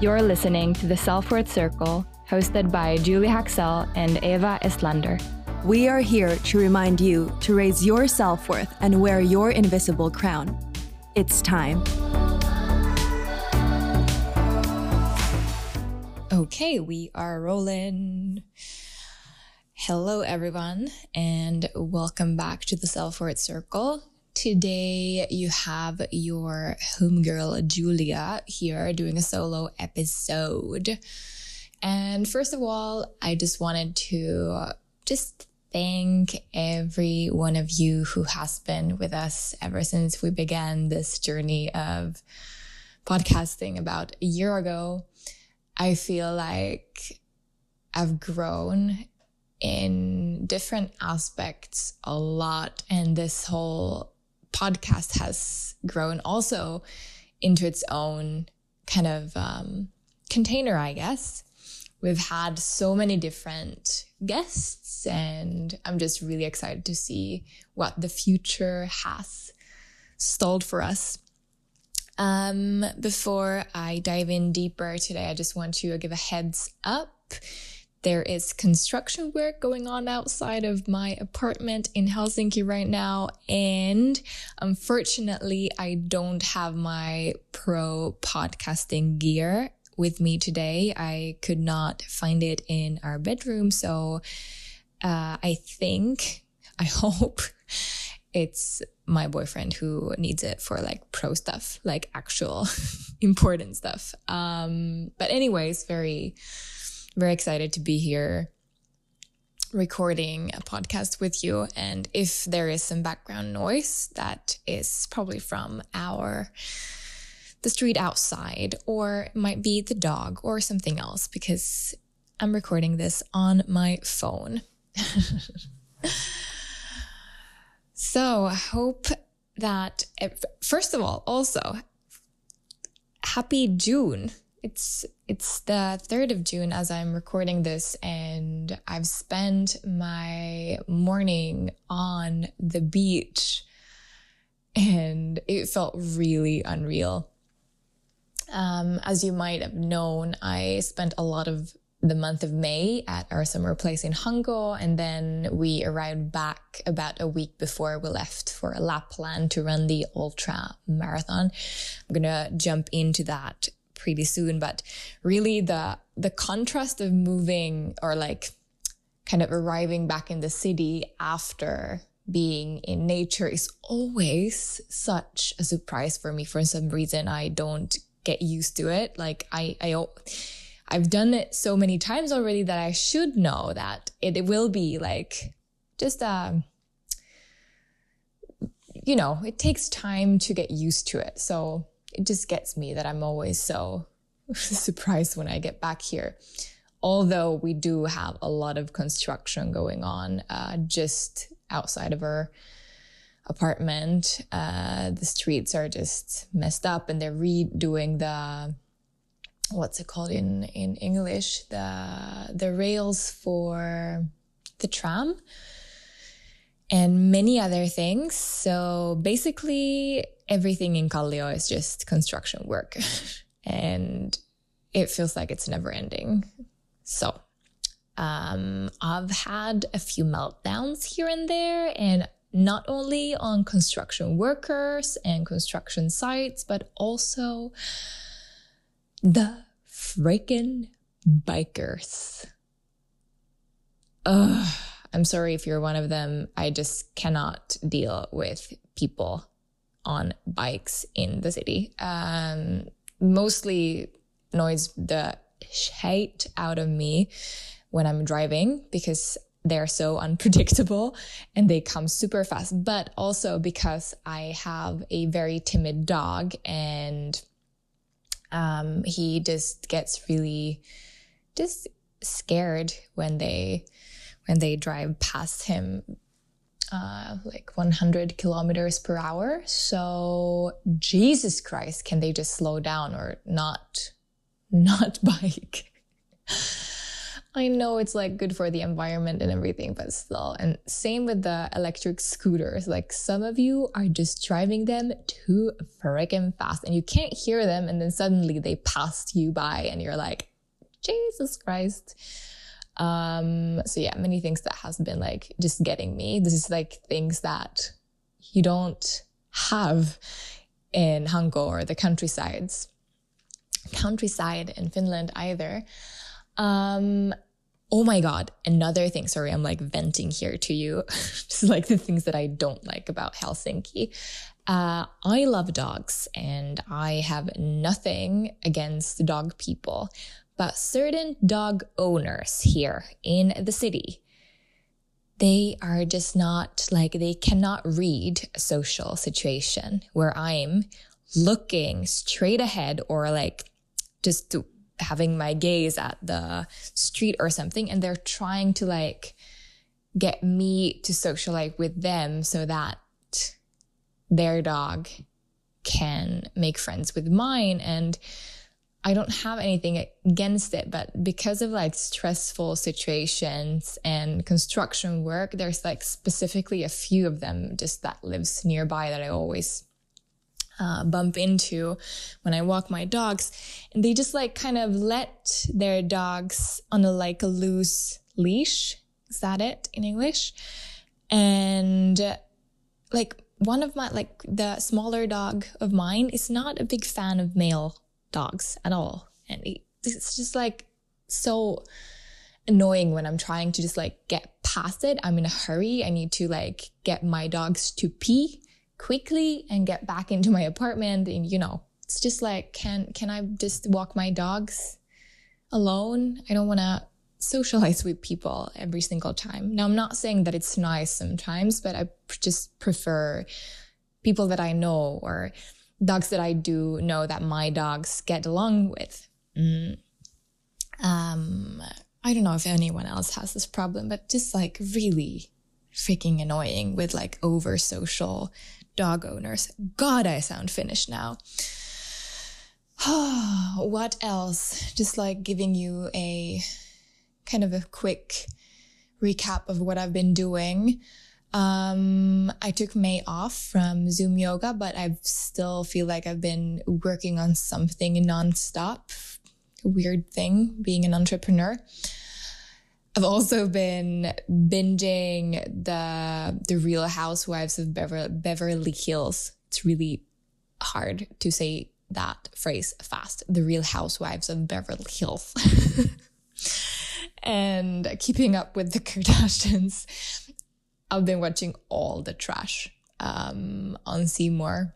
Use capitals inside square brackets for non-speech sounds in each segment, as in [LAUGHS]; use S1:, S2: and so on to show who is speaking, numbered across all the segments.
S1: You're listening to the Self Worth Circle, hosted by Julie Haxel and Eva Estlander.
S2: We are here to remind you to raise your self worth and wear your invisible crown. It's time.
S1: Okay, we are rolling. Hello, everyone, and welcome back to the Self Worth Circle. Today, you have your homegirl Julia here doing a solo episode. And first of all, I just wanted to just thank every one of you who has been with us ever since we began this journey of podcasting about a year ago. I feel like I've grown in different aspects a lot. And this whole podcast has grown also into its own kind of um, container, I guess. We've had so many different guests, and I'm just really excited to see what the future has stalled for us. Um, before I dive in deeper today, I just want to give a heads up. There is construction work going on outside of my apartment in Helsinki right now. And unfortunately, I don't have my pro podcasting gear with me today. I could not find it in our bedroom. So uh, I think, I [LAUGHS] hope it's my boyfriend who needs it for like pro stuff, like actual [LAUGHS] important stuff. Um, but anyways, very, very excited to be here recording a podcast with you. And if there is some background noise, that is probably from our the street outside, or it might be the dog or something else because I'm recording this on my phone. [LAUGHS] So I hope that, it, first of all, also, happy June. It's, it's the 3rd of June as I'm recording this and I've spent my morning on the beach and it felt really unreal. Um, as you might have known, I spent a lot of the month of May at our summer place in Hanko. And then we arrived back about a week before we left for Lapland to run the ultra marathon. I'm to jump into that pretty soon, but really the, the contrast of moving or like kind of arriving back in the city after being in nature is always such a surprise for me. For some reason, I don't get used to it. Like I, I, I've done it so many times already that I should know that it, it will be like just, um, you know, it takes time to get used to it. So it just gets me that I'm always so [LAUGHS] surprised when I get back here. Although we do have a lot of construction going on uh, just outside of our apartment. Uh, the streets are just messed up and they're redoing the what's it called in in English the the rails for the tram and many other things. So basically everything in Kallio is just construction work [LAUGHS] and it feels like it's never ending. So um, I've had a few meltdowns here and there and not only on construction workers and construction sites, but also the freaking bikers. Ugh. I'm sorry if you're one of them. I just cannot deal with people on bikes in the city. Um, mostly annoys the shit out of me when I'm driving because they're so [LAUGHS] unpredictable and they come super fast, but also because I have a very timid dog and um, he just gets really just scared when they when they drive past him uh, like 100 kilometers per hour. So Jesus Christ, can they just slow down or not [LAUGHS] not bike? I know it's like good for the environment and everything, but still. And same with the electric scooters. Like some of you are just driving them too freaking fast and you can't hear them. And then suddenly they passed you by and you're like, Jesus Christ. Um, so yeah, many things that has been like just getting me. This is like things that you don't have in Hanko or the countrysides, countryside in Finland either. Um, oh my God, another thing. Sorry, I'm like venting here to you. [LAUGHS] Just like the things that I don't like about Helsinki. Uh, I love dogs and I have nothing against dog people, but certain dog owners here in the city, they are just not like, they cannot read a social situation where I'm looking straight ahead or like just having my gaze at the street or something and they're trying to like get me to socialize with them so that their dog can make friends with mine. And I don't have anything against it, but because of like stressful situations and construction work, there's like specifically a few of them just that lives nearby that I always uh, bump into when I walk my dogs. And they just like kind of let their dogs on a like a loose leash. Is that it in English? And like one of my, like the smaller dog of mine is not a big fan of male dogs at all. And it's just like so annoying when I'm trying to just like get past it. I'm in a hurry. I need to like get my dogs to pee quickly and get back into my apartment. And you know, it's just like, can, can I just walk my dogs alone? I don't want to socialize [LAUGHS] with people every single time. Now, I'm not saying that it's nice sometimes, but I just prefer people that I know or dogs that I do know that my dogs get along with. Mm. Um, I don't know if anyone else has this problem, but just like really freaking annoying with like over social dog owners. God, I sound Finnish now. [SIGHS] what else? Just like giving you a kind of a quick recap of what I've been doing. Um, I took May off from Zoom yoga, but I still feel like I've been working on something nonstop. Weird thing being an entrepreneur. I've also been binging the the Real Housewives of Beverly, Beverly Hills. It's really hard to say that phrase fast. The Real Housewives of Beverly Hills. [LAUGHS] and keeping up with the [LAUGHS] Kardashians. I've been watching all the trash um, on More.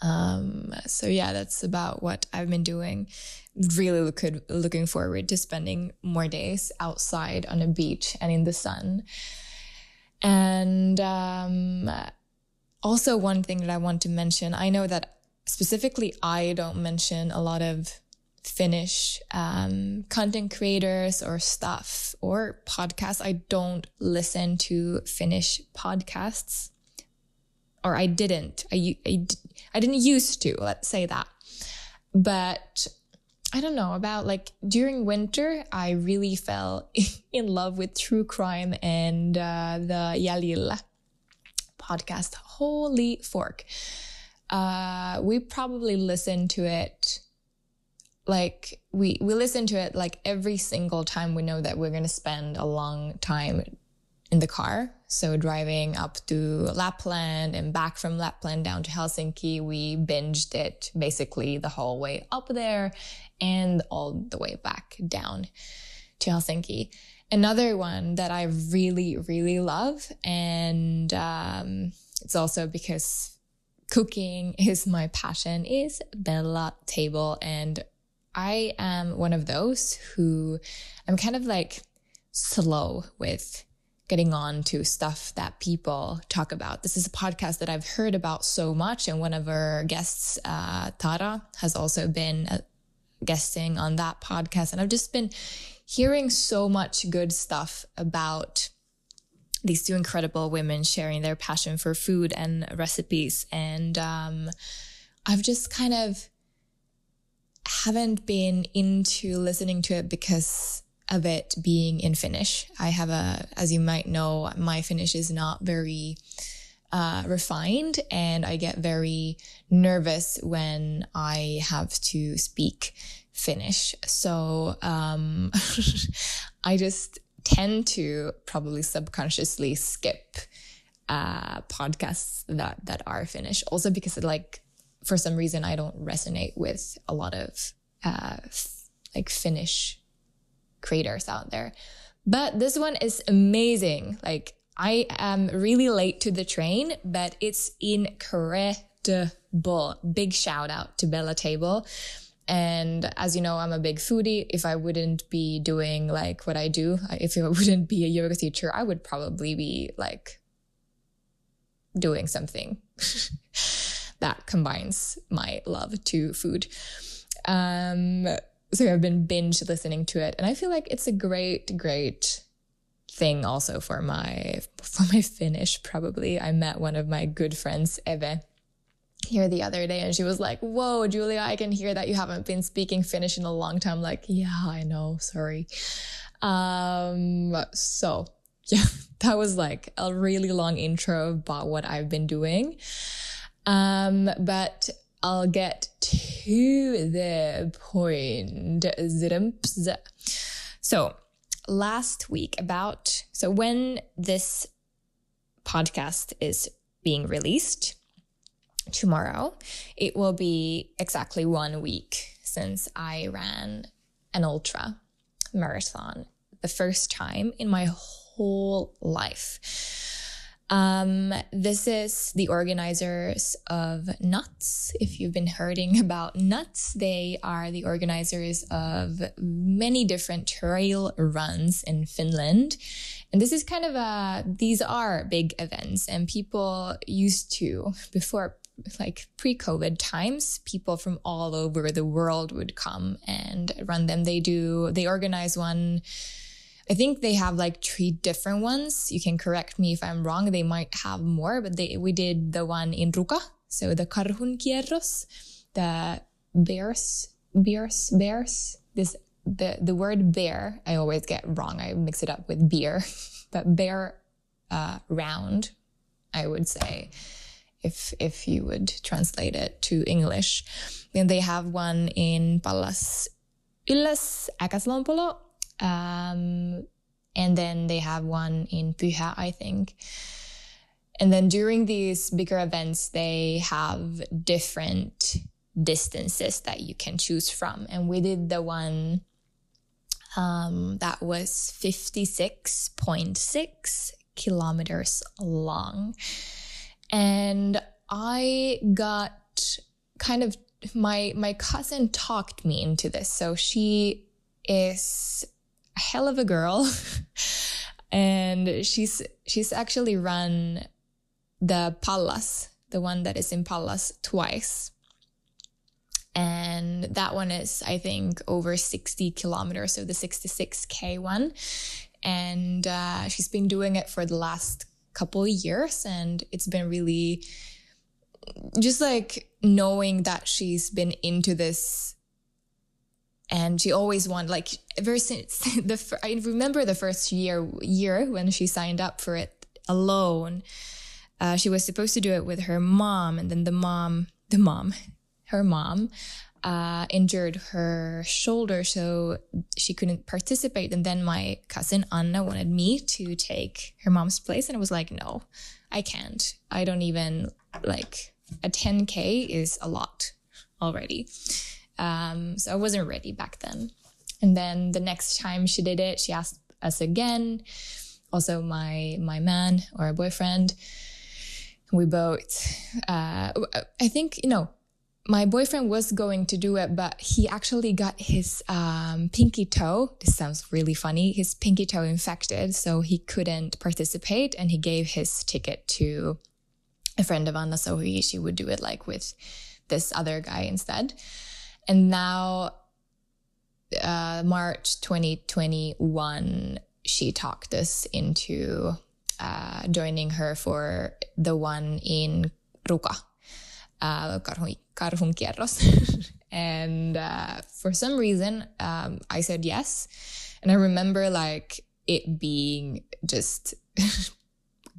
S1: Um, so yeah, that's about what I've been doing. Really look, looking forward to spending more days outside on a beach and in the sun. And um, also, one thing that I want to mention I know that specifically I don't mention a lot of Finnish um, content creators or stuff or podcasts. I don't listen to Finnish podcasts, or I didn't. I, I I didn't used to, let's say that. But I don't know about like during winter, I really fell [LAUGHS] in love with true crime and uh, the Yalil podcast. Holy fork. Uh, we probably listened to it like we we listen to it like every single time we know that we're going to spend a long time in the car. So driving up to Lapland and back from Lapland down to Helsinki, we binged it basically the whole way up there and all the way back down to Helsinki. Another one that I really, really love, and um, it's also because cooking is my passion, is Bella Table. And I am one of those who I'm kind of like slow with getting on to stuff that people talk about. This is a podcast that I've heard about so much. And one of our guests, uh, Tara, has also been uh, guesting on that podcast. And I've just been hearing so much good stuff about these two incredible women sharing their passion for food and recipes. And um, I've just kind of haven't been into listening to it because of it being in Finnish. I have a, as you might know, my Finnish is not very uh, refined and I get very nervous when I have to speak Finnish. So um, [LAUGHS] I just tend to probably subconsciously skip uh, podcasts that that are Finnish. Also because it, like for some reason I don't resonate with a lot of uh, like Finnish creators out there. But this one is amazing. Like I am really late to the train, but it's incredible. Big shout out to Bella Table. And as you know, I'm a big foodie. If I wouldn't be doing like what I do, if I [LAUGHS] wouldn't be a yoga teacher, I would probably be like doing something [LAUGHS] that combines my love to food. Um, so I've been binge listening to it, and I feel like it's a great, great thing also for my for my Finnish. Probably, I met one of my good friends, Eve, here the other day, and she was like, "Whoa, Julia, I can hear that you haven't been speaking Finnish in a long time." Like, yeah, I know. Sorry. Um, so [LAUGHS] yeah, that was like a really long intro about what I've been doing. Um, but I'll get to the point. So last week about, so when this podcast is being released tomorrow, it will be exactly one week since I ran an ultra marathon the first time in my whole life. Um, this is the organizers of Nuts. If you've been hearing about Nuts, they are the organizers of many different trail runs in Finland. And this is kind of a, these are big events and people used to, before like pre-COVID times, people from all over the world would come and run them. They do, they organize one I think they have like three different ones. You can correct me if I'm wrong. They might have more, but they we did the one in Ruka, so the Karhunkierros, the bears, bears, bears. This the the word bear I always get wrong. I mix it up with beer, [LAUGHS] but bear uh, round, I would say, if if you would translate it to English. Then they have one in Pallas Ylläs Äkäslompolo um, and then they have one in Pyhä, I think. And then during these bigger events, they have different distances that you can choose from. And we did the one um, that was 56.6 kilometers long. And I got kind of my my cousin talked me into this. So she is a hell of a girl. [LAUGHS] and she's she's actually run the Pallas, the one that is in Pallas twice. And that one is, I think, over 60 kilometers, so the 66K one. And uh, she's been doing it for the last couple of years, and it's been really just like knowing that she's been into this and she always wanted like ever since [LAUGHS] the I remember the first year year when she signed up for it alone. Uh, she was supposed to do it with her mom, and then the mom, the mom, [LAUGHS] her mom, uh, injured her shoulder, so she couldn't participate. And then my cousin Anna wanted me to take her mom's place, and I was like, no, I can't. I don't even like a 10k is a lot already. Um, so I wasn't ready back then. And then the next time she did it, she asked us again. Also, my my man or a boyfriend. We both. Uh, I think you know. My boyfriend was going to do it, but he actually got his um, pinky toe. This sounds really funny. His pinky toe infected, so he couldn't participate, and he gave his ticket to a friend of Anna, so he she would do it like with this other guy instead. And now, uh, March 2021, she talked us into uh, joining her for the one in Ruka, uh. [LAUGHS] And uh, for some reason, um, I said yes. And I remember like it being just [LAUGHS]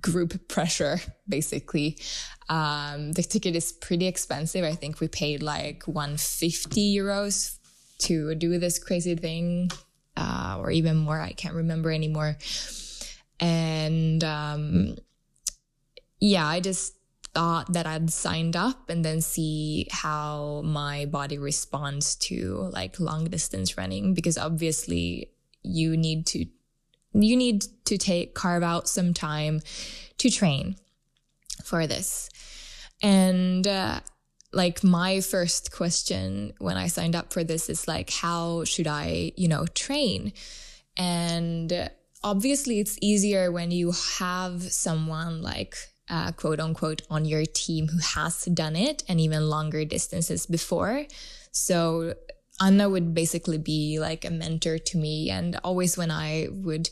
S1: group pressure, basically. Um, the ticket is pretty expensive. I think we paid like 150 euros to do this crazy thing, uh, or even more. I can't remember anymore. And um, yeah, I just thought that I'd signed up and then see how my body responds to like long distance running because obviously you need to you need to take carve out some time to train for this. And uh, like my first question when I signed up for this is like how should I, you know, train? And obviously it's easier when you have someone like uh, quote unquote on your team who has done it and even longer distances before. So Anna would basically be like a mentor to me. And always when I would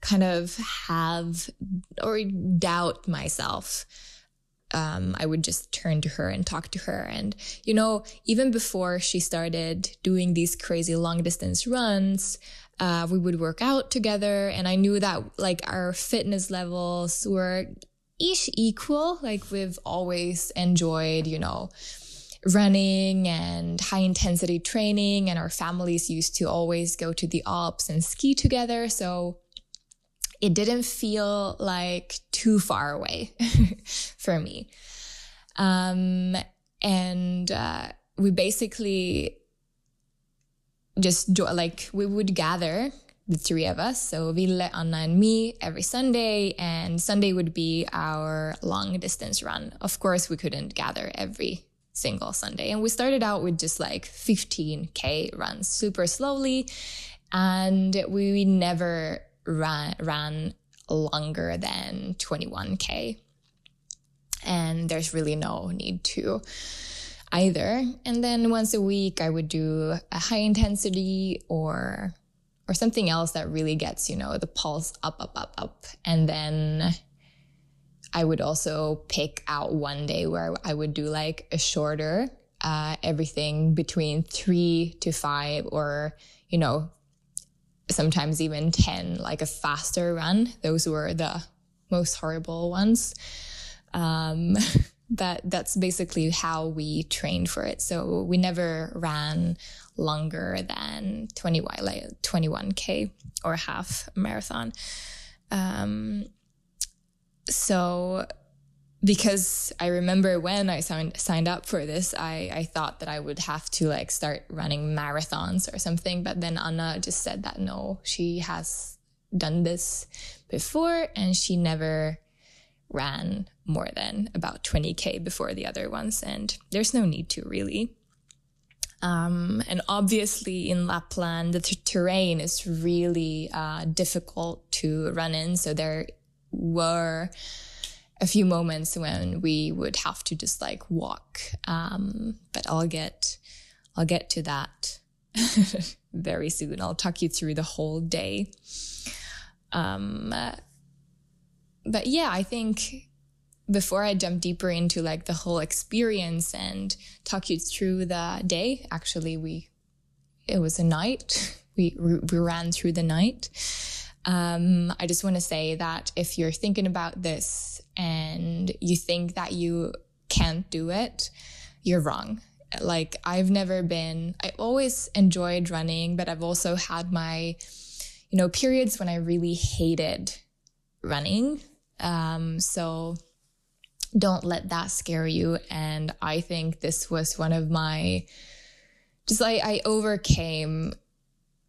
S1: kind of have or doubt myself, um, I would just turn to her and talk to her. And, you know, even before she started doing these crazy long distance runs, uh, we would work out together. And I knew that like our fitness levels were each equal. Like we've always enjoyed, you know, running and high intensity training and our families used to always go to the Alps and ski together. So it didn't feel like too far away [LAUGHS] for me. Um, and uh, we basically just do, like we would gather the three of us. So Ville, Anna, and me every Sunday, and Sunday would be our long distance run. Of course, we couldn't gather every single Sunday. And we started out with just like 15K runs super slowly. And we never ran, ran longer than 21K. And there's really no need to either. And then once a week, I would do a high intensity or or something else that really gets, you know, the pulse up, up, up, up. And then I would also pick out one day where I would do like a shorter, uh, everything between three to five or, you know, sometimes even 10, like a faster run. Those were the most horrible ones. Um, [LAUGHS] that that's basically how we trained for it. So we never ran longer than 20 like 21k or half marathon. Um, so because I remember when I signed signed up for this, I, I thought that I would have to like start running marathons or something. But then Anna just said that no, she has done this before and she never ran more than about 20k before the other ones and there's no need to really um, and obviously in Lapland, the terrain is really uh, difficult to run in. So there were a few moments when we would have to just like walk. Um, but I'll get, I'll get to that [LAUGHS] very soon. I'll talk you through the whole day. Um, but yeah, I think before I jump deeper into like the whole experience and talk you through the day, actually, we, it was a night. [LAUGHS] We, we ran through the night. Um, I just want to say that if you're thinking about this and you think that you can't do it, you're wrong. Like I've never been, I always enjoyed running, but I've also had my, you know, periods when I really hated running. Um, so don't let that scare you. And I think this was one of my, just like I overcame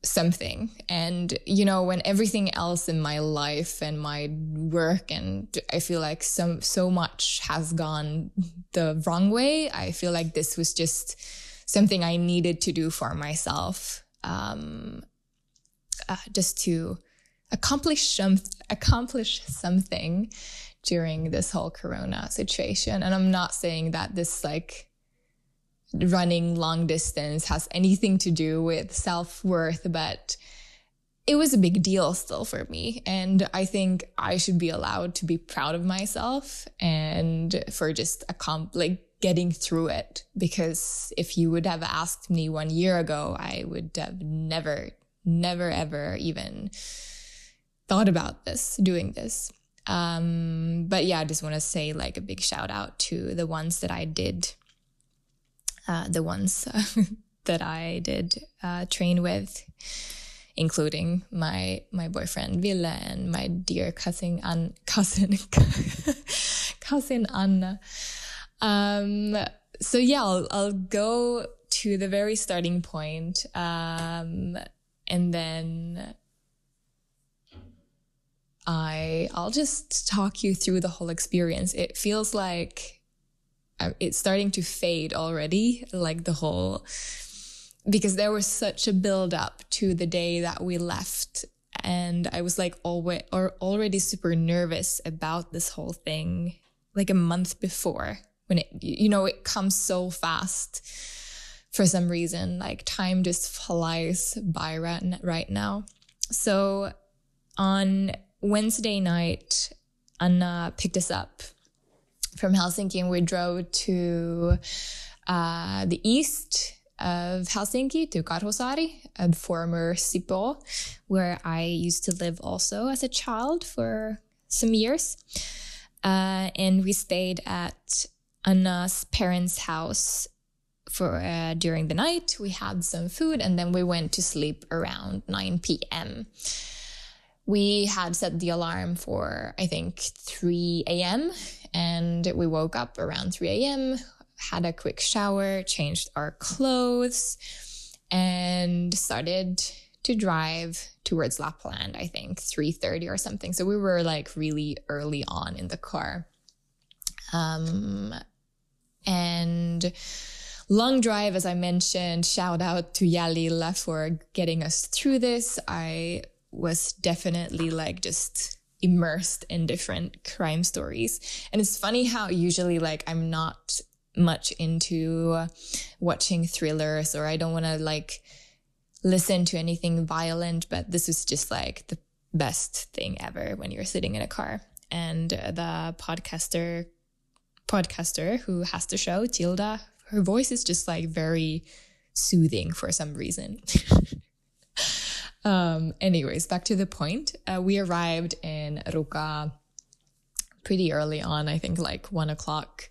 S1: something. And, you know, when everything else in my life and my work and I feel like some, so much has gone the wrong way, I feel like this was just something I needed to do for myself. Um, uh, just to accomplish some, accomplish something during this whole corona situation. And I'm not saying that this like running long distance has anything to do with self worth, but it was a big deal still for me. And I think I should be allowed to be proud of myself and for just accom- like getting through it. Because if you would have asked me one year ago, I would have never, never, ever even thought about this, doing this. Um, but yeah, I just want to say like a big shout out to the ones that I did, uh, the ones [LAUGHS] that I did uh, train with, including my my boyfriend Ville and my dear cousin An- [LAUGHS] cousin cousin Anna. Um, so yeah, I'll, I'll go to the very starting point, um, and then I I'll just talk you through the whole experience. It feels like uh, Uh, it's starting to fade already, like the whole because there was such a build up to the day that we left. And I was like always or already super nervous about this whole thing like a month before when it you know it comes so fast for some reason like time just flies by right, right now. So on Wednesday night, Anna picked us up from Helsinki and we drove to uh, the east of Helsinki to Karhusaari, a former Sipoo, where I used to live also as a child for some years. Uh, and we stayed at Anna's parents' house for uh, during the night. We had some food and then we went to sleep around 9 p.m we had set the alarm for, I think, 3 a.m. And we woke up around 3 a.m., had a quick shower, changed our clothes, and started to drive towards Lapland, I think 3:30 or something. So we were like really early on in the car. Um and long drive as I mentioned, shout out to Jalil for getting us through this. I was definitely like just immersed in different crime stories. And it's funny how usually like I'm not much into watching thrillers or I don't want to like listen to anything violent, but this was just like the best thing ever when you're sitting in a car. And uh, the podcaster podcaster who has the show, Tilda, her voice is just like very soothing for some reason. [LAUGHS] Um, anyways, back to the point. Uh, we arrived in Ruka pretty early on, I think like one o'clock.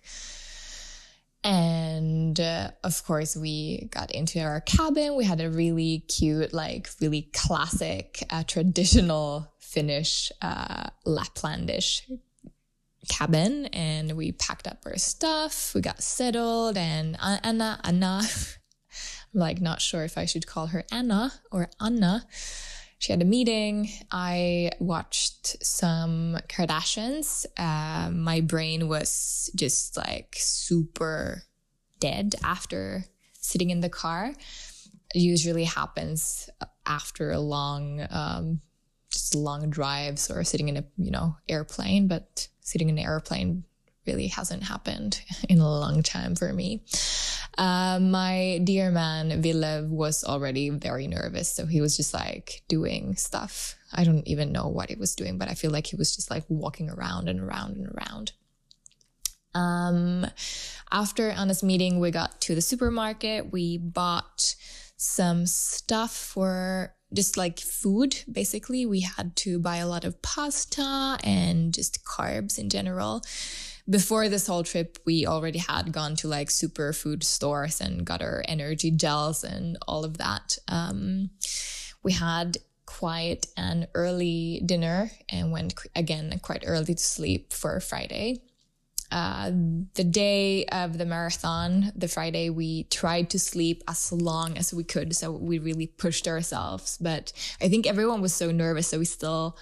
S1: And uh, of course, we got into our cabin. We had a really cute, like really classic, uh, traditional Finnish, uh, Laplandish cabin. And we packed up our stuff. We got settled and Anna, Anna, [LAUGHS] like not sure if I should call her Anna or Anna. She had a meeting. I watched some Kardashians. Uh, my brain was just like super dead after sitting in the car. It usually happens after a long, um, just long drives or sitting in a you know airplane. But sitting in an airplane really hasn't happened [LAUGHS] in a long time for me. Uh, my dear man, Ville, was already very nervous. So he was just like doing stuff. I don't even know what he was doing, but I feel like he was just like walking around and around and around. Um, after Anna's meeting, we got to the supermarket. We bought some stuff for just like food. Basically, we had to buy a lot of pasta and just carbs in general before this whole trip, we already had gone to like super food stores and got our energy gels and all of that. Um, we had quite an early dinner and went again quite early to sleep for Friday. Uh, the day of the marathon, the Friday, we tried to sleep as long as we could. So we really pushed ourselves. But I think everyone was so nervous. So we still,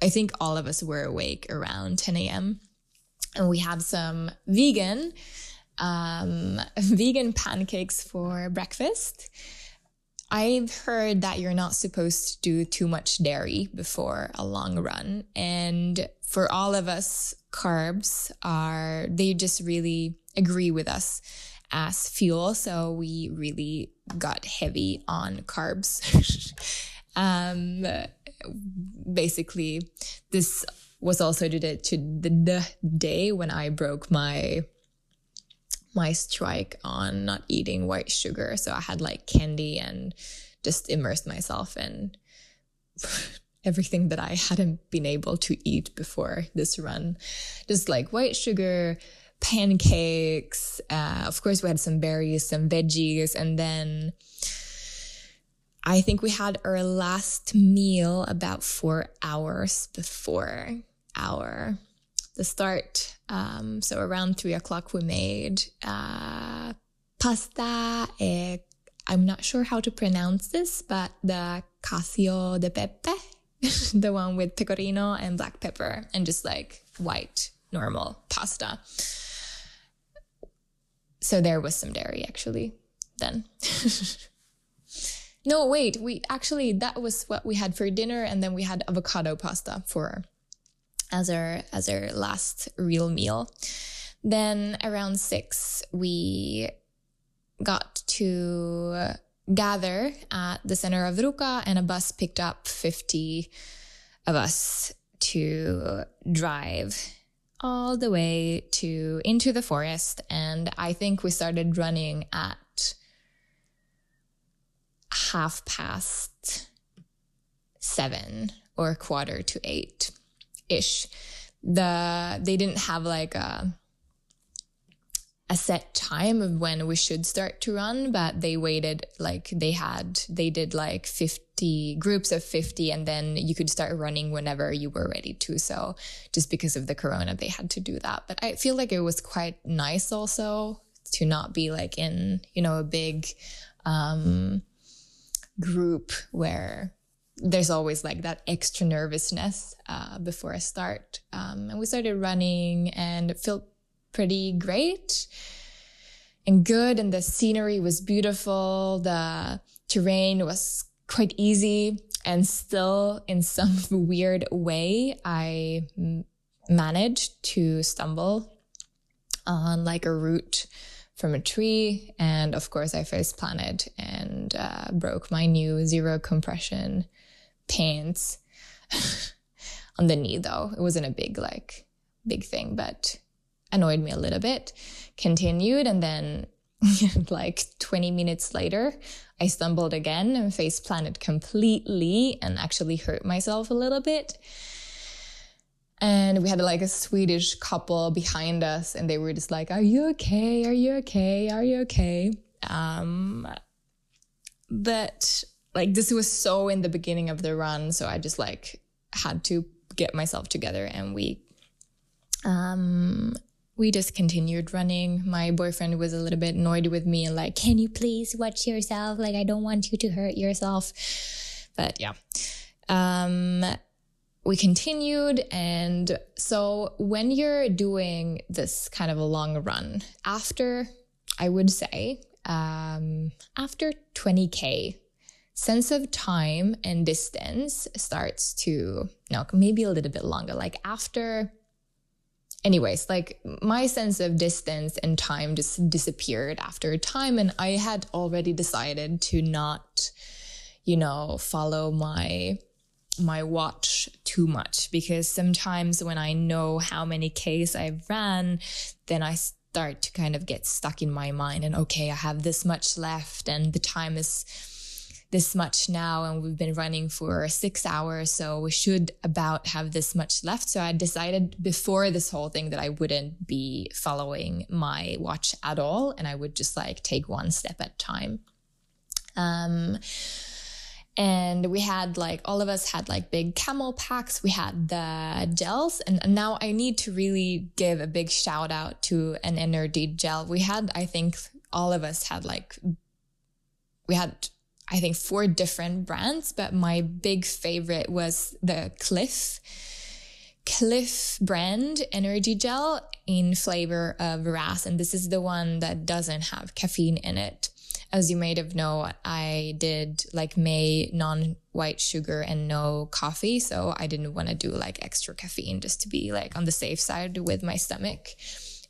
S1: I think all of us were awake around 10 a.m and we have some vegan um, [LAUGHS] vegan pancakes for breakfast. I've heard that you're not supposed to do too much dairy before a long run. And for all of us, carbs are, they just really agree with us as fuel. So we really got heavy on carbs. [LAUGHS] um, basically, this was also to the, to the day when I broke my my strike on not eating white sugar. So I had like candy and just immersed myself in [LAUGHS] everything that I hadn't been able to eat before this run. Just like white sugar, pancakes. Uh, of course, we had some berries, some veggies, and then I think we had our last meal about four hours before our the start. Um, so around three o'clock, we made uh, pasta. Eh, I'm not sure how to pronounce this, but the cacio de pepe, [LAUGHS] the one with pecorino and black pepper, and just like white normal pasta. So there was some dairy actually then. [LAUGHS] no, wait, we actually that was what we had for dinner, and then we had avocado pasta for as our as our last real meal. Then around six, we got to gather at the center of Ruka, and a bus picked up 50 of us to drive all the way to into the forest and i think we started running at half past seven or quarter to eight ish. The they didn't have like a a set time of when we should start to run, but they waited like they had they did like 50 groups of 50 and then you could start running whenever you were ready to. So just because of the corona they had to do that. But I feel like it was quite nice also to not be like in, you know, a big um group where there's always like that extra nervousness uh, before I start. Um, and we started running and it felt pretty great and good. And the scenery was beautiful. The terrain was quite easy. And still, in some [LAUGHS] weird way, I managed to stumble on like a route from a tree. And of course, I face planted and uh, broke my new zero compression pants [LAUGHS] on the knee though. It wasn't a big like big thing, but annoyed me a little bit. Continued and then [LAUGHS] like 20 minutes later, I stumbled again and face planted completely and actually hurt myself a little bit. And we had like a Swedish couple behind us and they were just like, Are you okay? Are you okay? Are you okay? Um, but like this was so in the beginning of the run so i just like had to get myself together and we um we just continued running my boyfriend was a little bit annoyed with me and like can you please watch yourself like i don't want you to hurt yourself but yeah um we continued. And so when you're doing this kind of a long run after i would say um after 20k sense of time and distance starts to no maybe a little bit longer. Like after anyways like my sense of distance and time just disappeared after a time. And i had already decided to not you know follow my my watch too much because sometimes when i know how many k's i've ran then i start to kind of get stuck in my mind and okay i have this much left and the time is this much now and we've been running for six hours. So we should about have this much left. So I decided before this whole thing that I wouldn't be following my watch at all. And I would just like take one step at a time. Um, and we had like all of us had like big camel packs we had the gels and now i need to really give a big shout out to an energy gel we had i think all of us had like we had I think four different brands, but my big favorite was the Clif Clif brand energy gel in flavor of Razz. And this is the one that doesn't have caffeine in it. As you may have know, I did like May non white sugar and no coffee. So I didn't want to do like extra caffeine just to be like on the safe side with my stomach.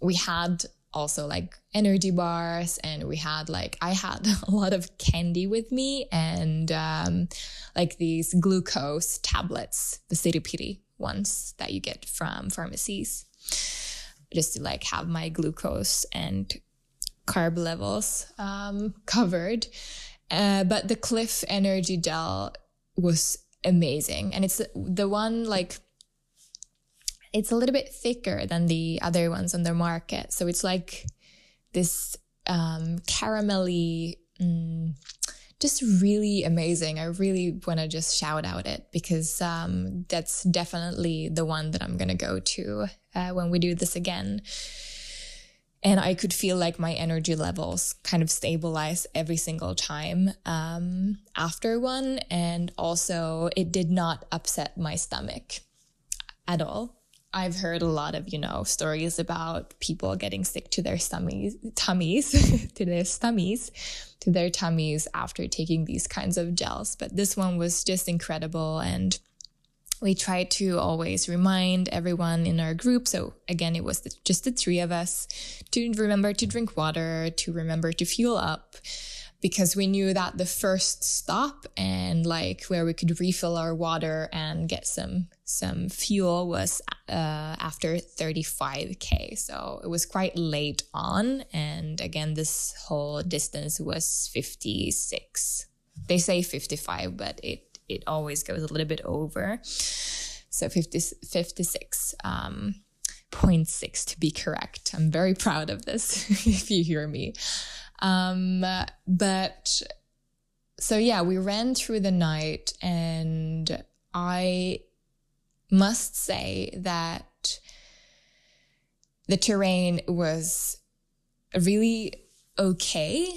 S1: We had also like energy bars and we had like i had [LAUGHS] a lot of candy with me and um, like these glucose tablets the Siripiri ones that you get from pharmacies just to like have my glucose and carb levels um, covered. Uh, but the Clif Energy Gel was amazing. And it's the one like, it's a little bit thicker than the other ones on the market. So it's like this um, caramelly, mm, just really amazing. I really want to just shout out it because um, that's definitely the one that I'm going to go to uh, when we do this again. And I could feel like my energy levels kind of stabilize every single time um, after one. And also, it did not upset my stomach at all. I've heard a lot of, you know, stories about people getting sick to their tummies, tummies, [LAUGHS] to their stomachs, to their tummies after taking these kinds of gels. But this one was just incredible. And we tried to always remind everyone in our group. So again, it was the, just the three of us to remember to drink water, to remember to fuel up because we knew that the first stop and like where we could refill our water and get some some fuel was uh, after 35k so it was quite late on. And again this whole distance was 56 they say 55 but it it always goes a little bit over. So 50, 56 um 0.6 to be correct. I'm very proud of this [LAUGHS] if you hear me. Um, but so yeah, we ran through the night and I must say that the terrain was really okay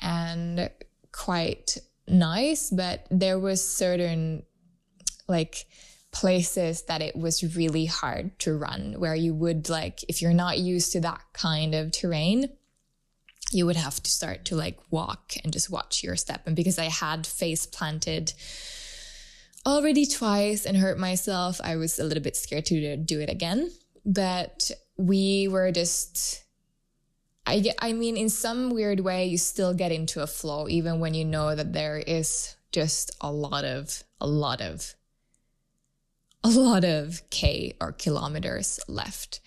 S1: and quite nice, but there was certain like places that it was really hard to run where you would like if you're not used to that kind of terrain you would have to start to like walk and just watch your step. And because I had face planted already twice and hurt myself, I was a little bit scared to do it again. But we were just, I I mean, in some weird way, you still get into a flow, even when you know that there is just a lot of, a lot of, a lot of K or kilometers left.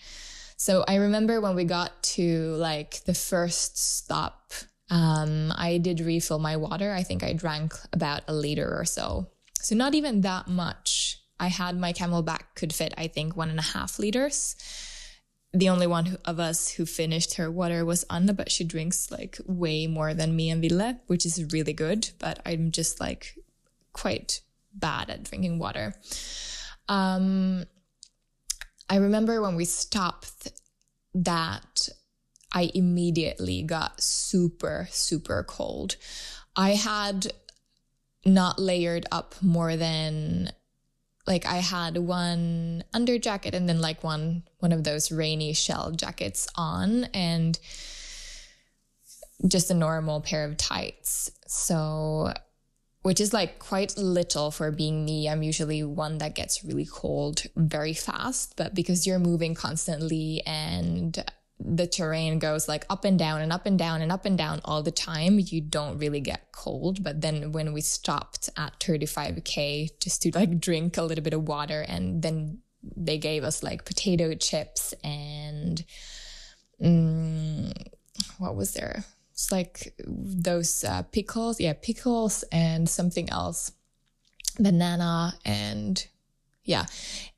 S1: So I remember when we got to like the first stop, um, I did refill my water. I think I drank about a liter or so. So not even that much. I had my CamelBak could fit, I think, one and a half liters. The only one of us who finished her water was Anna, but she drinks like way more than me and Ville, which is really good. But I'm just like quite bad at drinking water. Um, I remember when we stopped that I immediately got super, super cold. I had not layered up more than like I had one under jacket and then like one one of those rainy shell jackets on and just a normal pair of tights. So which is like quite little for being me. I'm usually one that gets really cold very fast, but because you're moving constantly and the terrain goes like up and down and up and down and up and down all the time, you don't really get cold. But then when we stopped at 35K just to like drink a little bit of water and then they gave us like potato chips and mm, what was there? It's like those uh, pickles, yeah, pickles and something else, banana and yeah.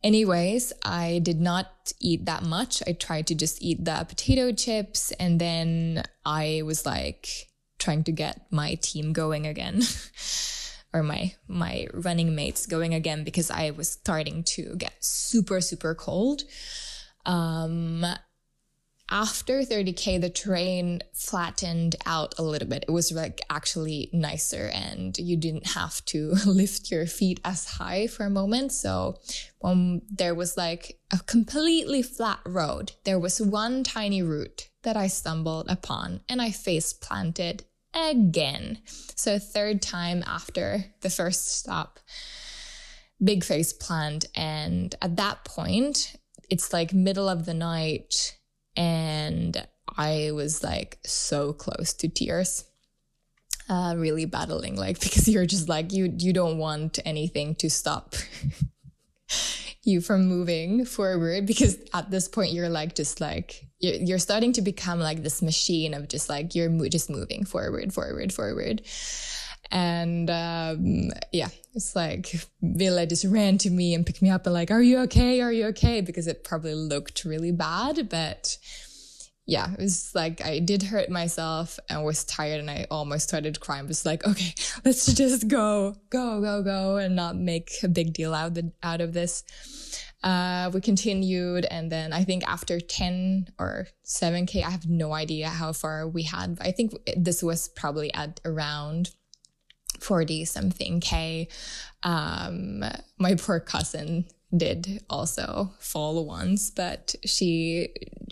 S1: Anyways, I did not eat that much. I tried to just eat the potato chips and then I was like trying to get my team going again. [LAUGHS] or my my running mates going again because I was starting to get super super cold. Um after 30k the terrain flattened out a little bit. It was like actually nicer and you didn't have to [LAUGHS] lift your feet as high for a moment. So when there was like a completely flat road. There was one tiny root that i stumbled upon and i face planted again. So third time after the first stop big face plant. And at that point it's like middle of the night and I was like so close to tears. Uh, really battling like [LAUGHS] because you're just like you you don't want anything to stop [LAUGHS] you from moving forward because at this point you're like just like you're, you're starting to become like this machine of just like you're mo- just moving forward forward forward and um, yeah it's like Ville just ran to me and picked me up and like are you okay are you okay because it probably looked really bad but yeah, it was like I did hurt myself and was tired and I almost started crying. It was like, okay, [LAUGHS] let's just go, go, go, go, and not make a big deal out, the, out of this. Uh, we continued, and then I think after 10 or 7K, I have no idea how far we had. I think this was probably at around 40 something K. Um, my poor cousin did also fall once, but she,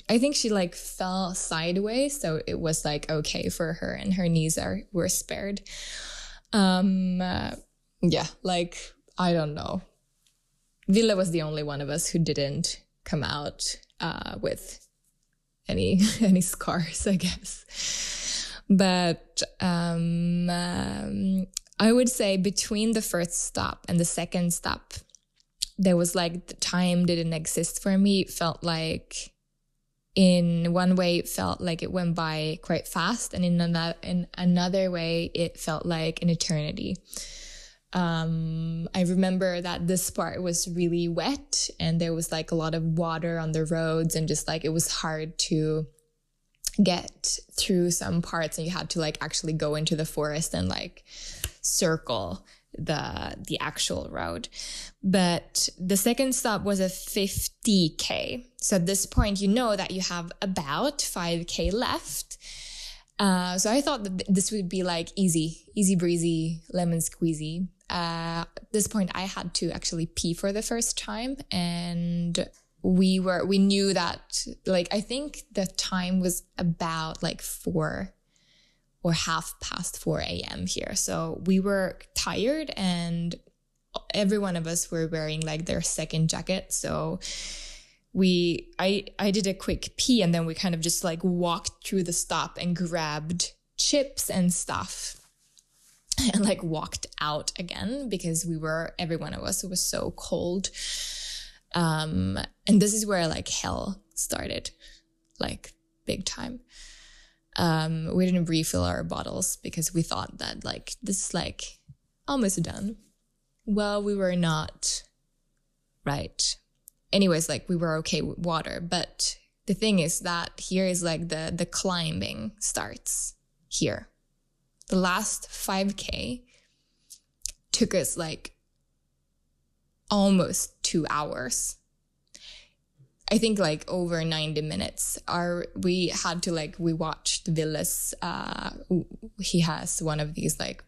S1: I think she like fell sideways. So it was like okay for her and her knees are, were spared. Um, uh, yeah, like, I don't know. Ville was the only one of us who didn't come out, uh, with any, [LAUGHS] any scars, I guess. But, um, um, I would say between the first stop and the second stop, there was like the time didn't exist for me. It felt like in one way it felt like it went by quite fast and in another in another way it felt like an eternity. Um, I remember that this part was really wet and there was like a lot of water on the roads and just like it was hard to get through some parts and you had to like actually go into the forest and like circle the the actual road. But the second stop was a 50k so at this point you know that you have about 5k left. Uh, so i thought that this would be like easy easy breezy lemon squeezy. Uh, at this point i had to actually pee for the first time and we were we knew that like i think the time was about like four or half past 4 a.m. here. So we were tired and every one of us were wearing like their second jacket. So we, I, I did a quick pee and then we kind of just like walked through the stop and grabbed chips and stuff [LAUGHS] and like walked out again because we were, every one of us it was so cold. Um, and this is where like hell started, like big time um, we didn't refill our bottles because we thought that like this is like almost done. Well, we were not right. Anyways, like we were okay with water, but the thing is that here is like the the climbing starts here. The last 5k took us like almost 2 hours. I think like over 90 minutes. Are we had to like we watched Ville's uh he has one of these like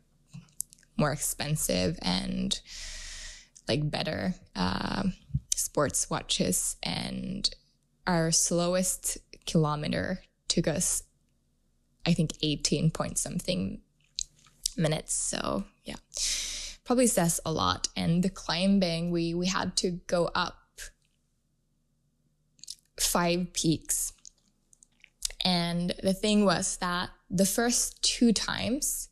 S1: more expensive and like better uh, sports watches. And our slowest kilometer took us I think 18 point something minutes. So yeah probably says a lot and the climbing we we had to go up five peaks. And the thing was that the first two times,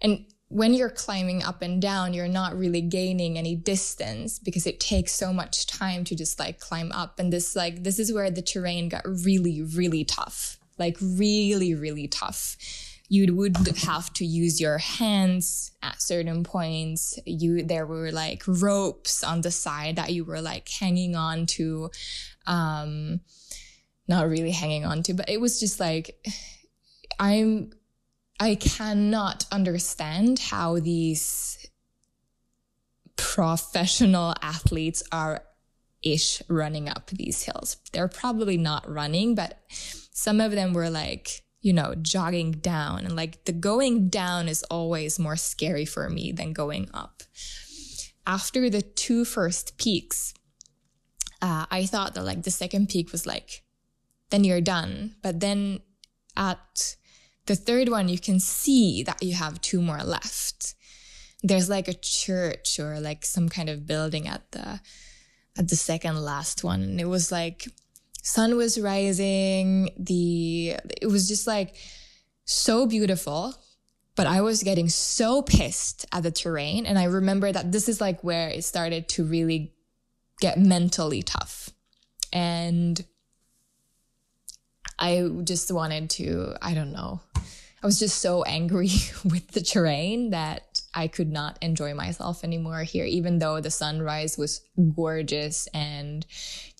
S1: and when you're climbing up and down, you're not really gaining any distance because it takes so much time to just like climb up. And this, like, this is where the terrain got really, really tough, like really, really tough. You would have to use your hands at certain points. You, there were like ropes on the side that you were like hanging on to um, not really hanging on to, but it was just like, I'm, I cannot understand how these professional athletes are ish running up these hills. They're probably not running, but some of them were like, you know, jogging down. And like the going down is always more scary for me than going up. After the two first peaks, uh, I thought that like the second peak was like, then you're done. But then at the third one, you can see that you have two more left. There's like a church or like some kind of building at the at the second last one, and it was like sun was rising. The it was just like so beautiful but I was getting so pissed at the terrain. And I remember that this is like where it started to really get mentally tough. And I just wanted to, I don't know, I was just so angry [LAUGHS] with the terrain that I could not enjoy myself anymore here, even though the sunrise was gorgeous and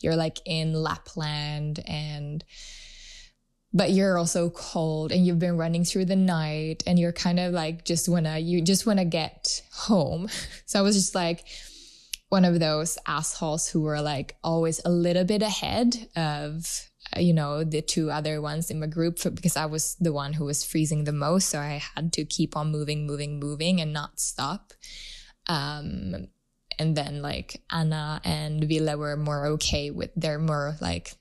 S1: you're like in Lapland and but you're also cold and you've been running through the night and you're kind of like just wanna you just wanna get home. [LAUGHS] So I was just like one of those assholes who were like always a little bit ahead of you know the two other ones in my group because I was the one who was freezing the most, so I had to keep on moving, moving, moving, and not stop. Um, and then like Anna and ville were more okay with they're more like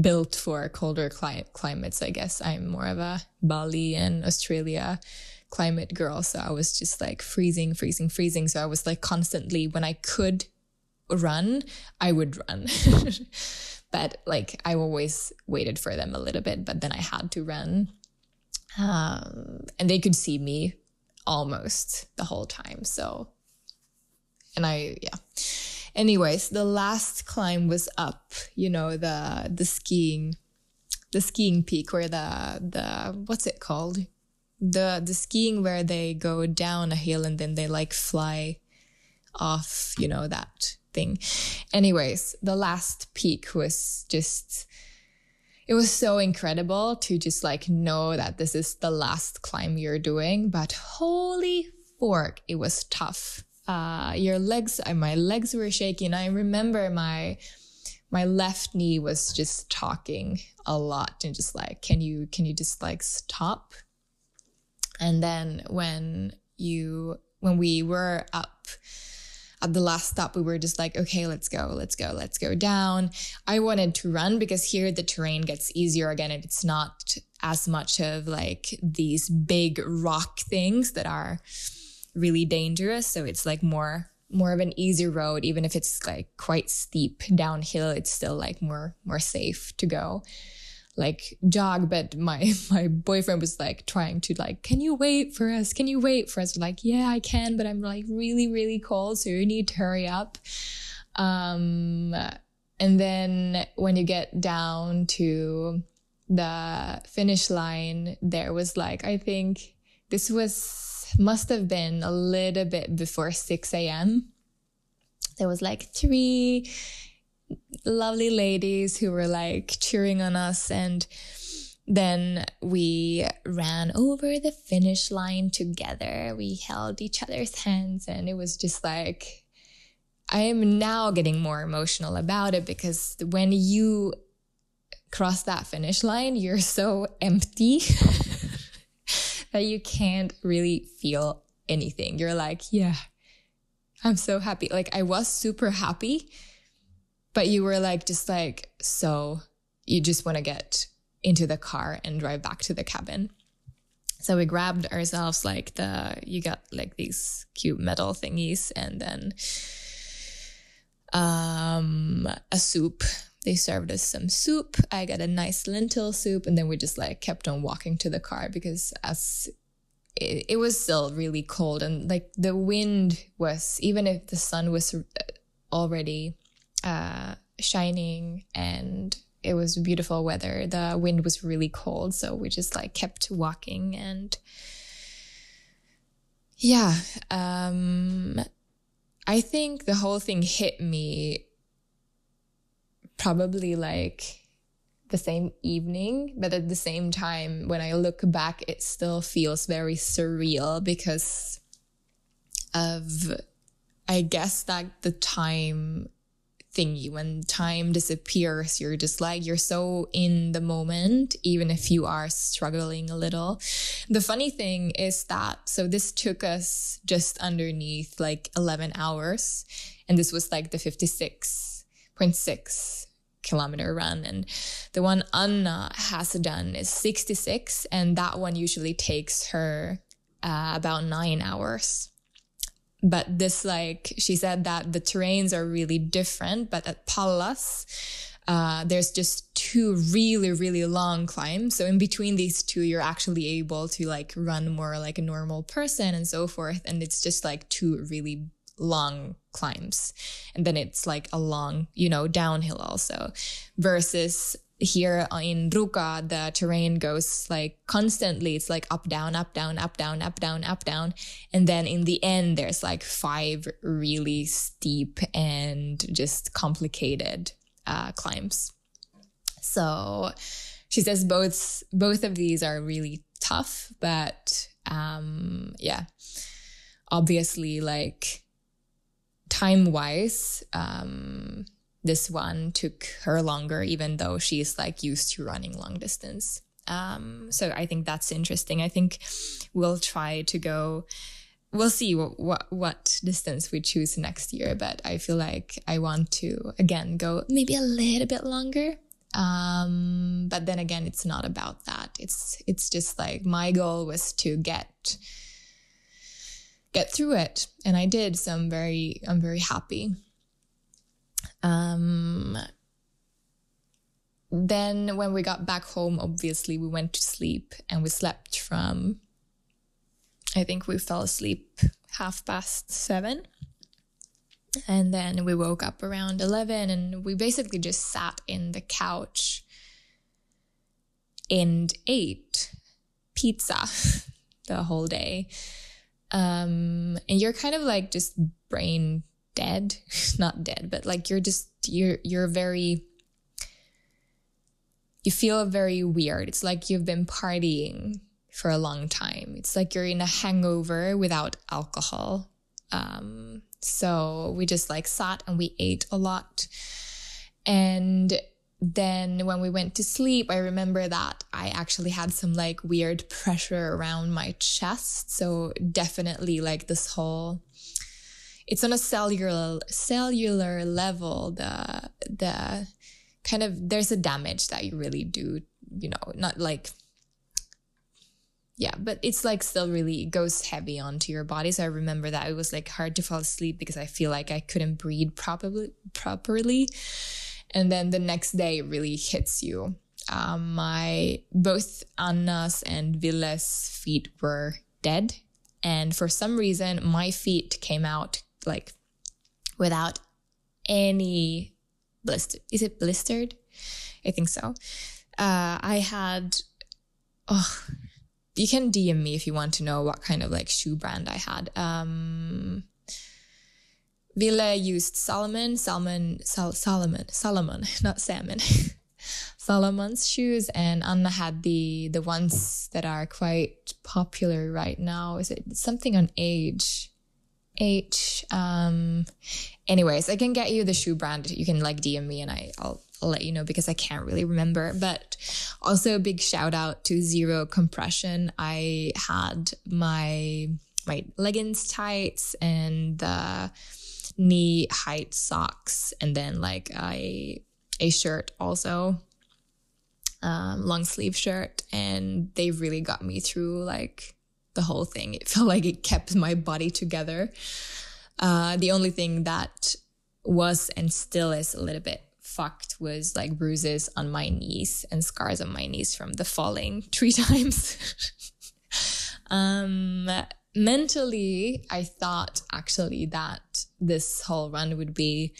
S1: built for colder cli- climates. I guess I'm more of a Bali and Australia climate girl, so I was just like freezing, freezing, freezing. So I was like constantly when I could run, I would run. [LAUGHS] but like I always waited for them a little bit, but then I had to run. Um, and they could see me almost the whole time. So, and I, yeah. Anyways, the last climb was up, you know, the, the skiing, the skiing peak where the, the, what's it called? The, the skiing where they go down a hill and then they like fly off, you know, that thing. Anyways, the last peak was just, it was so incredible to just like know that this is the last climb you're doing. But holy fork, it was tough. Uh, your legs, uh, my legs were shaking. I remember my, my left knee was just talking a lot and just like, can you, can you just like stop? And then when you, when we were up, at the last stop, we were just like, okay, let's go, let's go, let's go down. I wanted to run because here the terrain gets easier again and it's not as much of like these big rock things that are really dangerous. So it's like more more of an easy road even if it's like quite steep downhill it's still like more more safe to go like jog but my [LAUGHS] my boyfriend was like trying to like can you wait for us? Can you wait for us? Like yeah i can but i'm like really really cold so you need to hurry up. Um and then when you get down to the finish line there was like i think this was must have been a little bit before 6 a.m there was like three lovely ladies who were like cheering on us and then we ran over the finish line together. We held each other's hands and it was just like I am now getting more emotional about it because when you cross that finish line, you're so empty [LAUGHS] that you can't really feel anything. You're like, yeah, I'm so happy. Like I was super happy but you were like, just like, so you just want to get into the car and drive back to the cabin. So we grabbed ourselves like the, you got like these cute metal thingies and then um, a soup. They served us some soup. I got a nice lentil soup. And then we just like kept on walking to the car because as it, it was still really cold and like the wind was, even if the sun was already uh, shining and it was beautiful weather. The wind was really cold, so we just like kept walking and yeah, um, I think the whole thing hit me probably like the same evening, but at the same time, when I look back, it still feels very surreal because of, I guess that the time thingy. When time disappears you're just like you're so in the moment even if you are struggling a little. The funny thing is that so this took us just underneath like 11 hours. And this was like the 56.6 kilometer run. And the one anna has done is 66 and that one usually takes her uh, about nine hours but this like she said that the terrains are really different but at pallas uh, there's just two really really long climbs. So in between these two you're actually able to like run more like a normal person and so forth. And it's just like two really long climbs. And then it's like a long you know downhill also versus here in Ruka, the terrain goes like constantly. It's like up, down, up, down, up, down, up, down, up, down. And then in the end, there's like five really steep and just complicated uh, climbs. So she says both both of these are really tough, but um, yeah, obviously like time wise, um, this one took her longer, even though she's like used to running long distance. Um, so I think that's interesting. I think we'll try to go. We'll see what, what what distance we choose next year, but I feel like I want to again go maybe a little bit longer. Um, but then again, it's not about that. It's it's just like my goal was to get get through it, and I did. So I'm very I'm very happy. Um, then when we got back home, obviously we went to sleep and we slept from, I think we fell asleep half past seven. And then we woke up around 11 and we basically just sat in the couch and ate pizza [LAUGHS] the whole day. Um, and you're kind of like just brain dead [LAUGHS] not dead but like you're just you're you're very you feel very weird. It's like you've been partying for a long time. It's like you're in a hangover without alcohol. Um so we just like sat and we ate a lot. And then when we went to sleep, I remember that I actually had some like weird pressure around my chest. So definitely like this whole it's on a cellular cellular level the the kind of there's a damage that you really do you know not like yeah but it's like still really goes heavy onto your body. So i remember that it was like hard to fall asleep because i feel like i couldn't breathe properly properly. And then the next day it really hits you. Um, my both anna's and ville's feet were dead. And for some reason my feet came out like without any blister. Is it blistered? I think so. Uh, I had, oh, you can DM me if you want to know what kind of like shoe brand I had. Um, Ville used Salomon, Salmon, Sal- Salomon, Salomon, [LAUGHS] not salmon. [LAUGHS] Salomon's shoes, and Anna had the the ones that are quite popular right now. Is it something on age? H. Um, anyways, I can get you the shoe brand. You can like DM me and I, I'll, I'll let you know because I can't really remember. But also a big shout out to Zero Compression. I had my my leggings tights and the knee height socks and then like a a shirt also um, long sleeve shirt and they really got me through like the whole thing. It [LAUGHS] felt like it kept my body together. Uh, the only thing that was and still is a little bit fucked was like bruises on my knees and scars on my knees from the falling [LAUGHS] three times. [LAUGHS] um, mentally, I thought actually that this whole run would be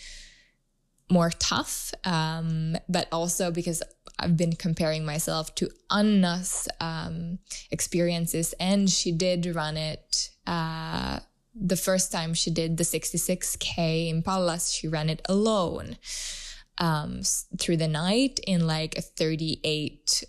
S1: more tough, um, but also because I've been comparing myself to Anna's um, experiences, and she did run it. Uh, the first time she did the 66k in Pallas, she ran it alone um, through the night in like a 38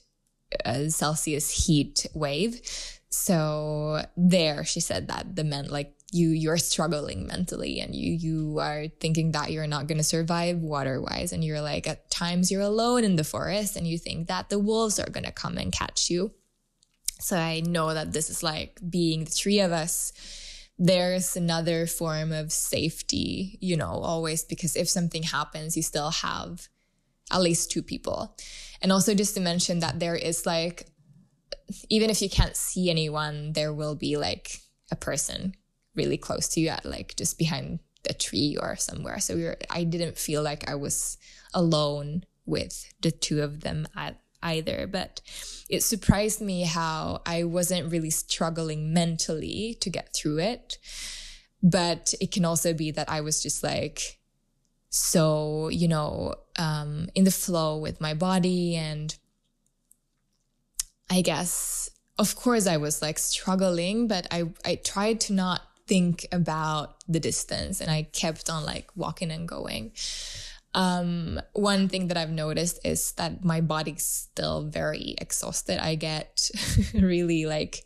S1: uh, Celsius heat wave. So there, she said that the men like you you're struggling mentally and you you are thinking that you're not going to survive water wise and you're like at times you're alone in the forest and you think that the wolves are going to come and catch you. So i know that this is like being the three of us there's another form of safety you know always because if something happens you still have at least two people. And also just to mention that there is like even if you can't see anyone there will be like a person really close to you at like just behind a tree or somewhere. So we were, I didn't feel like I was alone with the two of them at either. But it surprised me how I wasn't really struggling mentally to get through it. but it can also be that I was just like so, you know, um, in the flow with my body. And I guess, of course, I was like struggling, but I, I tried to not think about the distance and I kept on like walking and going. Um, one thing that I've noticed is that my body's still very exhausted. I get [LAUGHS] really like,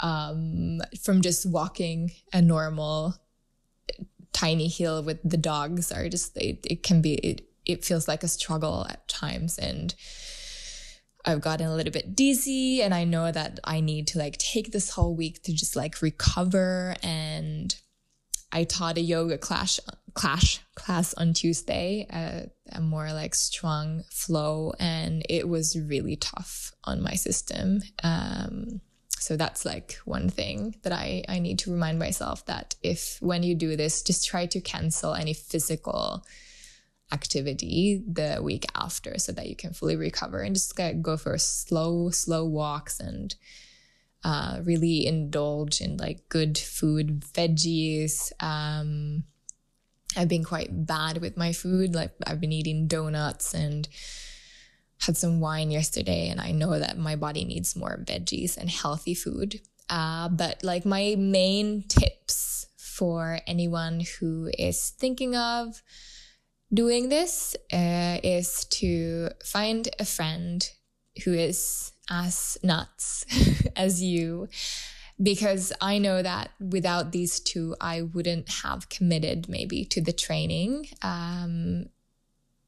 S1: um, from just walking a normal tiny hill with the dogs are just it, it can be it, it feels like a struggle at times and I've gotten a little bit dizzy and I know that I need to like take this whole week to just like recover and I taught a yoga class clash class on Tuesday, uh, a more like strong flow, and it was really tough on my system. Um, so that's like one thing that I, I need to remind myself that if when you do this, just try to cancel any physical activity the week after so that you can fully recover and just go for slow, slow walks and uh, really indulge in like good food, veggies. Um, I've been quite bad with my food. Like I've been eating donuts and had some wine yesterday and I know that my body needs more veggies and healthy food. Uh, but like my main tips for anyone who is thinking of doing this uh, is to find a friend who is as nuts [LAUGHS] as you because I know that without these two, I wouldn't have committed maybe to the training. Um,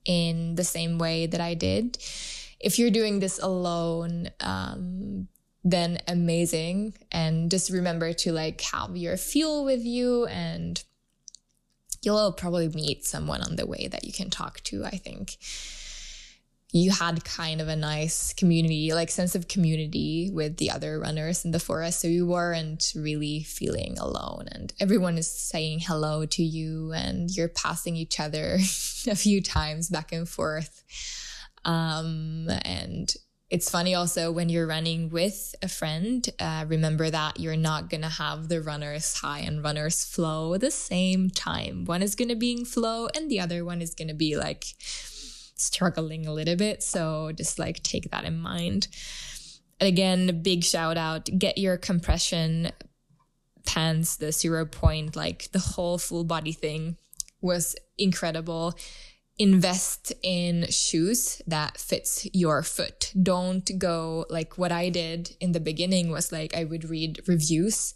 S1: in the same way that I did. If you're doing this alone, um, then amazing. And just remember to like have your fuel with you and you'll probably meet someone on the way that you can talk to, I think you had kind of a nice community, like sense of community with the other runners in the forest. So you weren't really feeling alone and everyone is saying hello to you and you're passing each other [LAUGHS] a few times back and forth. Um, and it's funny also when you're running with a friend, uh, remember that you're not going to have the runner's high and runner's flow the same time. One is going to be in flow and the other one is going to be like, struggling a little bit. So just like take that in mind. And again, big shout out, get your compression pants, the zero point, like the whole full body thing was incredible. Invest in shoes that fits your foot. Don't go like what I did in the beginning was like I would read reviews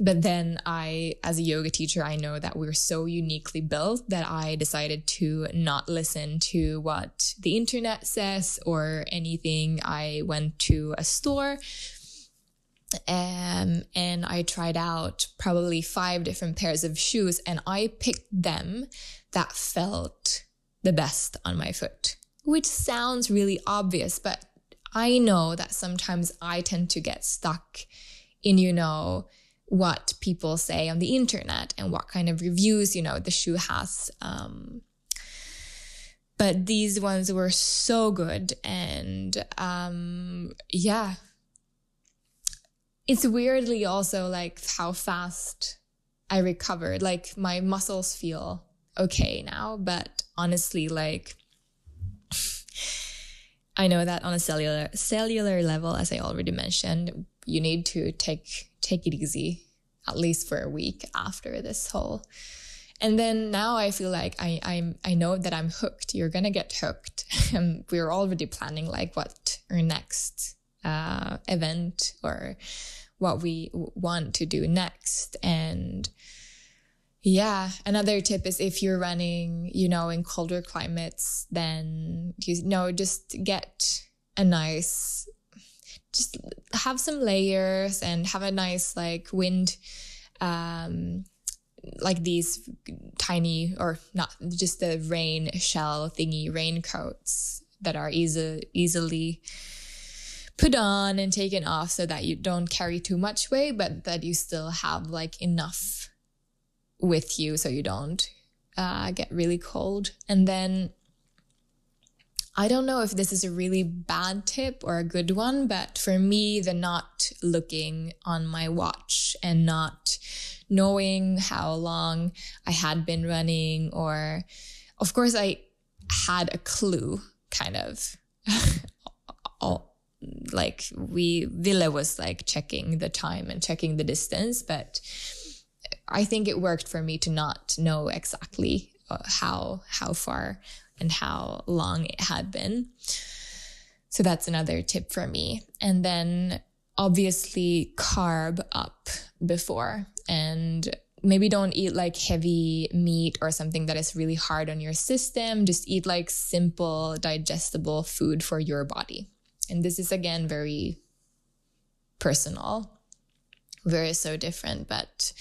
S1: but then I, as a yoga teacher, I know that we're so uniquely built that I decided to not listen to what the internet says or anything. I went to a store um, and I tried out probably five different pairs of shoes and I picked them that felt the best on my foot, which sounds really obvious, but I know that sometimes I tend to get stuck in, you know, what people say on the internet and what kind of reviews you know the shoe has um, but these ones were so good and um, yeah. It's weirdly also like how fast i recovered like my muscles feel okay now but honestly like i know that on a cellular cellular level as i already mentioned you need to take take it easy at least for a week after this whole and then now I feel like I I'm I know that I'm hooked. You're gonna get hooked. and [LAUGHS] we're already planning like what our next uh, event or what we want to do next. And yeah, another tip is if you're running, you know, in colder climates, then you know just get a nice just have some layers and have a nice like wind um like these tiny or not just the rain shell thingy raincoats that are easy easily put on and taken off so that you don't carry too much weight but that you still have like enough with you so you don't uh, get really cold and then I don't know if this is a really bad tip or a good one, but for me, the not looking on my watch and not knowing how long I had been running, or of course, I had a clue kind of. [LAUGHS] like we Ville was like checking the time and checking the distance, but I think it worked for me to not know exactly uh, how how far and how long it had been. So that's another tip for me. And then obviously carb up before and maybe don't eat like heavy meat or something that is really hard on your system. Just eat like simple, digestible food for your body. And this is again very personal, very so different, but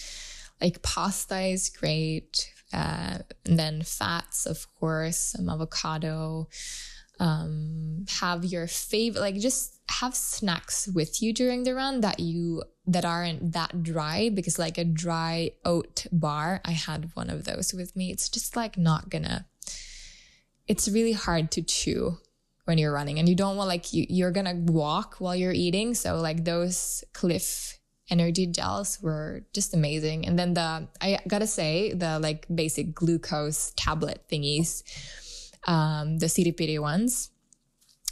S1: like pasta is great. Uh, and then fats, of course, some avocado. Um, have your favorite, like just have snacks with you during the run that you that aren't that dry because like a dry oat bar, I had one of those with me. It's just like not gonna. It's really hard to chew when you're running, and you don't want like you you're gonna walk while you're eating. So like those Clif energy gels were just amazing. And then the, I gotta say, the like basic glucose tablet thingies, um, the Siripiri ones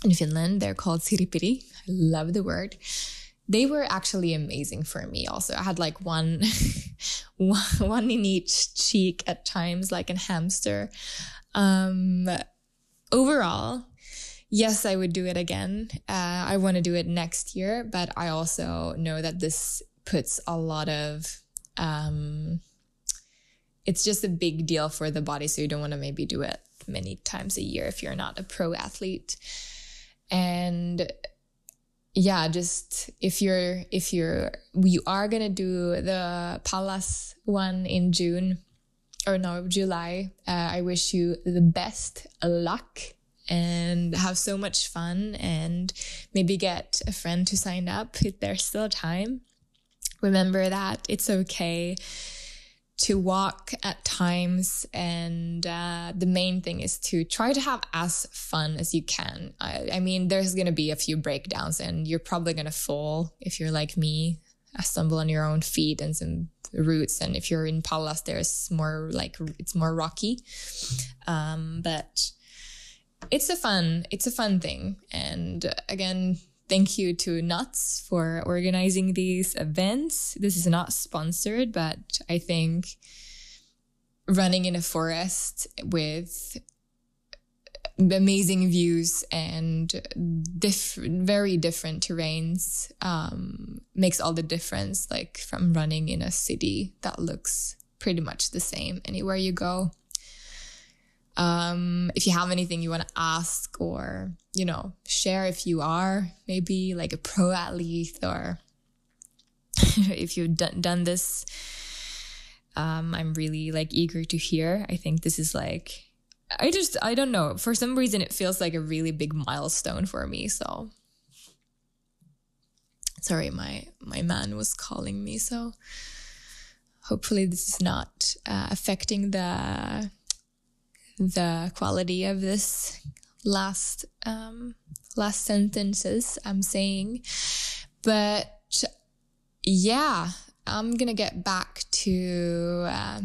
S1: in Finland, they're called Siripiri. I love the word. They were actually amazing for me also. I had like one, [LAUGHS] one in each cheek at times, like a hamster. Um, overall, yes, I would do it again. Uh, I want to do it next year, but I also know that this puts a lot of um, it's just a big deal for the body so you don't want to maybe do it many times a year if you're not a pro athlete. And yeah just if you're if you're you are going to do the Pallas one in june or no july uh, i wish you the best luck and have so much fun and maybe get a friend to sign up if there's still time remember that it's okay to walk at times and uh, the main thing is to try to have as fun as you can. I, I mean there's going to be a few breakdowns and you're probably going to fall if you're like me I stumble on your own feet and some roots and if you're in Pallas there's more like it's more rocky. Um, but it's a fun it's a fun thing. And again thank you to Nuts for organizing these events. This is not sponsored, but I think running in a forest with amazing views and diff- very different terrains um, makes all the difference like from running in a city that looks pretty much the same anywhere you go um, if you have anything you want to ask or, you know, share if you are maybe like a pro athlete or [LAUGHS] if you've done, done this, um, I'm really like eager to hear. I think this is like, I just, I don't know. For some reason, it feels like a really big milestone for me. So, sorry, my, my man was calling me. So, hopefully, this is not uh, affecting the the quality of this last um, last sentences I'm saying, but yeah, I'm gonna get back to uh,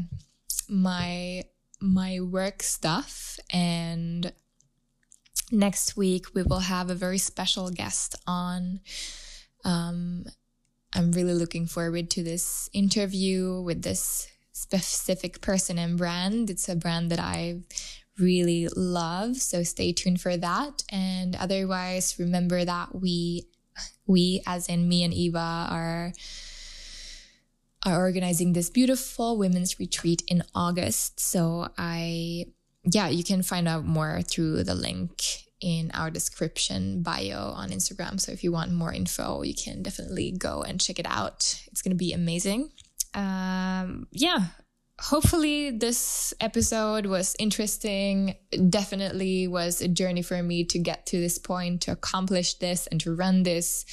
S1: my my work stuff. And next week we will have a very special guest on. Um, i'm really looking forward to this interview with this specific person and brand. It's a brand that I really love. So stay tuned for that. And otherwise, remember that we, we as in me and Eva are, are organizing this beautiful women's retreat in August. So I, yeah, you can find out more through the link in our description bio on Instagram. So if you want more info, you can definitely go and check it out. It's going to be amazing um, yeah, hopefully this episode was interesting. Definitely was a journey for me to get to this point to accomplish this and to run this.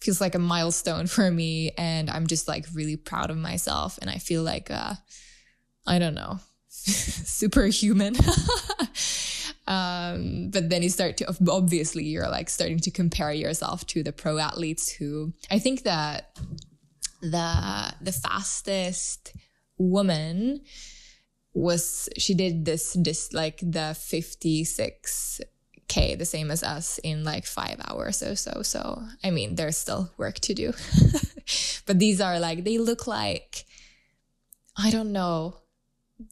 S1: Feels like a milestone for me and i'm just like really proud of myself and i feel like uh i don't know [LAUGHS] superhuman. [LAUGHS] Um, but then you start to obviously you're like starting to compare yourself to the pro athletes who I think that the the fastest woman was she did this this like the 56 k the same as us in like five hours or so. So i mean there's still work to do. [LAUGHS] But these are like they look like i don't know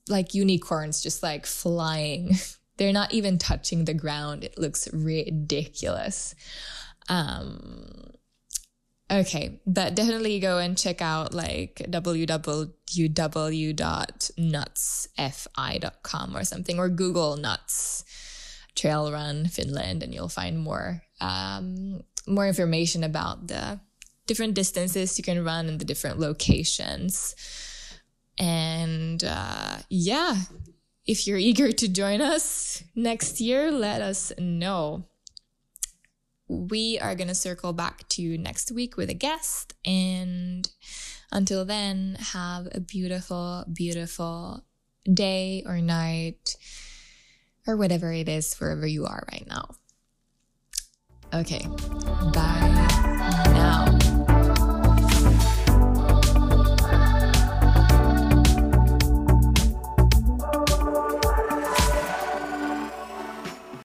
S1: like unicorns just like flying. [LAUGHS] They're not even touching the ground. It looks ridiculous. Um Okay, but definitely go and check out like www.nutsfi.com or something, or Google Nuts Trail Run Finland, and you'll find more um, more information about the different distances you can run in the different locations. And uh, yeah, if you're eager to join us next year, let us know we are going to circle back to next week with a guest. And until then, have a beautiful, beautiful day or night or whatever it is, wherever you are right now. Okay, bye.